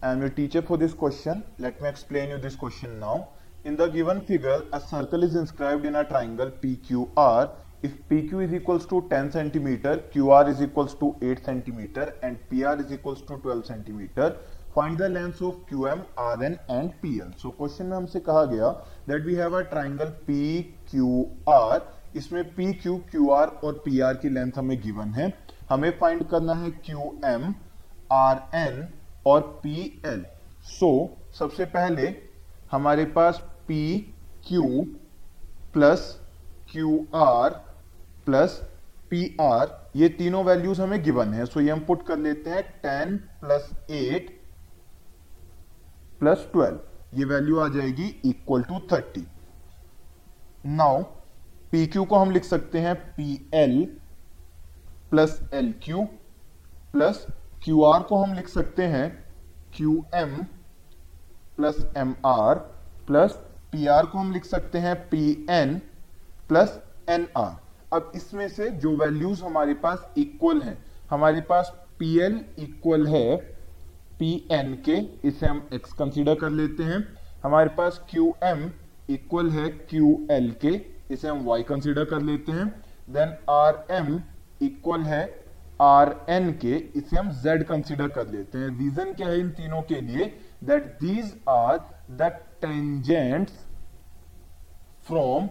I am your teacher for this question. Let me explain you this question now. In the given figure, a circle is inscribed in a triangle PQR. If PQ is equals to 10 centimeter, QR is equals to 8 centimeter, and PR is equals to 12 centimeter. Find the lengths of QM, RN and PL. So question में हमसे कहा गया that we have a triangle PQR. इसमें PQ, QR और PR की length हमें given है हमें फाइंड करना है QM, RN और पी एल सो सबसे पहले हमारे पास P Q plus Q R plus P R ये तीनों वैल्यूज़ हमें गिवन है। सो so, ये हम पुट कर लेते हैं ten plus eight plus twelve ये वैल्यू आ जाएगी equal to thirty now P Q को हम लिख सकते हैं P L plus L Q plus Q R को हम लिख सकते हैं Q M plus M R plus P R को हम लिख सकते हैं P N plus N R अब इसमें से जो वैल्यूज़ हमारे पास इक्वल हैं, हमारे पास पी एल इक्वल है पी एन के, इसे हम एक्स कंसीडर कर लेते हैं। हमारे पास क्यू एम इक्वल है क्यू एल के, इसे हम वाई कंसीडर कर लेते हैं। देन आर एम इक्वल है आर एन के, इसे हम जेड कंसिडर कर लेते हैं। रीजन क्या है इन तीनों के लिए? That these are the tangents from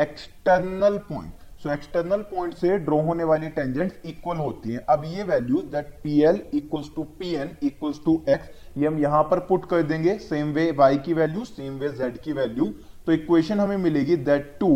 external point so external point से ड्रॉ होने वाली टेंजेंट्स इक्वल होती हैं। अब ये value that P L equals to P N equals to X ये हम यहाँ पर पुट कर देंगे। सेम वे वाई की वैल्यू सेम वे जेड की वैल्यू तो इक्वेशन हमें मिलेगी that two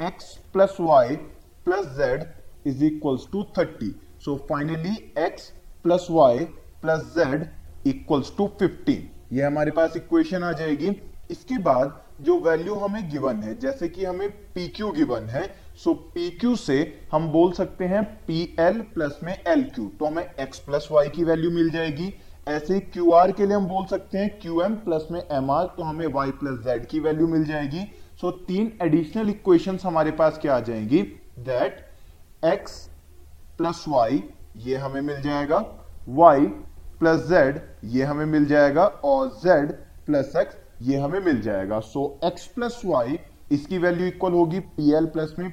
X plus Y plus Z is equals to thirty so finally X plus Y plus Z equals to fifteen ये हमारे पास equation आ जाएगी। इसके बाद जो वैल्यू हमें गिवन है जैसे कि हमें पी क्यू गिवन है सो पी क्यू से हम बोल सकते हैं पी एल प्लस में एल क्यू तो हमें एक्स प्लस वाई की वैल्यू मिल जाएगी। ऐसे क्यू आर के लिए हम बोल सकते हैं क्यू एम प्लस में एम आर तो हमें वाई प्लस जेड की वैल्यू मिल जाएगी। सो so, तीन एडिशनल इक्वेशन हमारे पास क्या आ जाएँगी? दैट एक्स प्लस वाई ये हमें मिल जाएगा। वाई प्लस जेड ये हमें मिल जाएगा। और जेड प्लस एक्स ये हमें मिल जाएगा। सो एक्स प्लस वाई इसकी वैल्यू इक्वल होगी पी एल प्लस में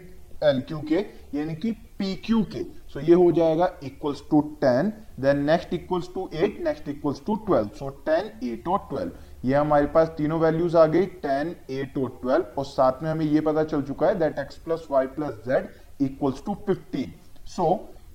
एल क्यू के, यानी कि पी क्यू के। सो ये हो जाएगा equals to ten then next equals to eight next equals to twelve so ten eight और ट्वेल्व ये हमारे पास तीनों वैल्यूज़ आ गई टेन एट और ट्वेल्व और साथ में हमें ये पता चल चुका है that X plus Y plus Z equals to fifteen so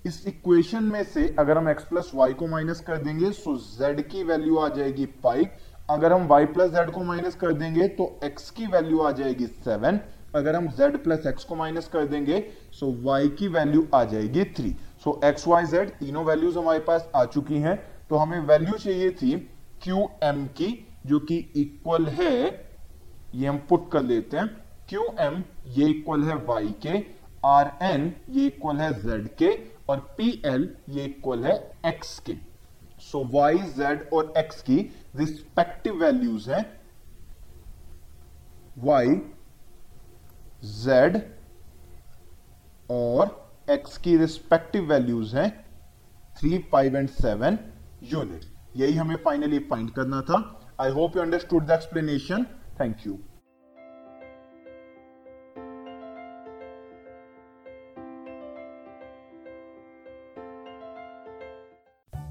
इस इक्वेशन में से अगर हम x प्लस वाई को माइनस कर देंगे सो z की वैल्यू आ जाएगी फाइव अगर हम y प्लस जेड को माइनस कर देंगे तो x की वैल्यू आ जाएगी सेवन अगर हम z प्लस एक्स को माइनस कर देंगे सो y की वैल्यू आ जाएगी three so X Y Z तीनों वैल्यूज़ हमारे पास आ चुकी हैं. तो हमें वैल्यू चाहिए थी क्यू एम की, जो कि इक्वल है, ये हम पुट कर लेते हैं. क्यू एम ये इक्वल है वाई के. आर एन ये इक्वल है z के और पी एल ये इक्वल है एक्स के। सो वाई जेड और एक्स की रिस्पेक्टिव वैल्यूज़ हैं। वाई जेड और एक्स की रिस्पेक्टिव वैल्यूज़ हैं three five and seven unit यही हमें फाइनली फाइंड करना था। I hope you understood the explanation thank you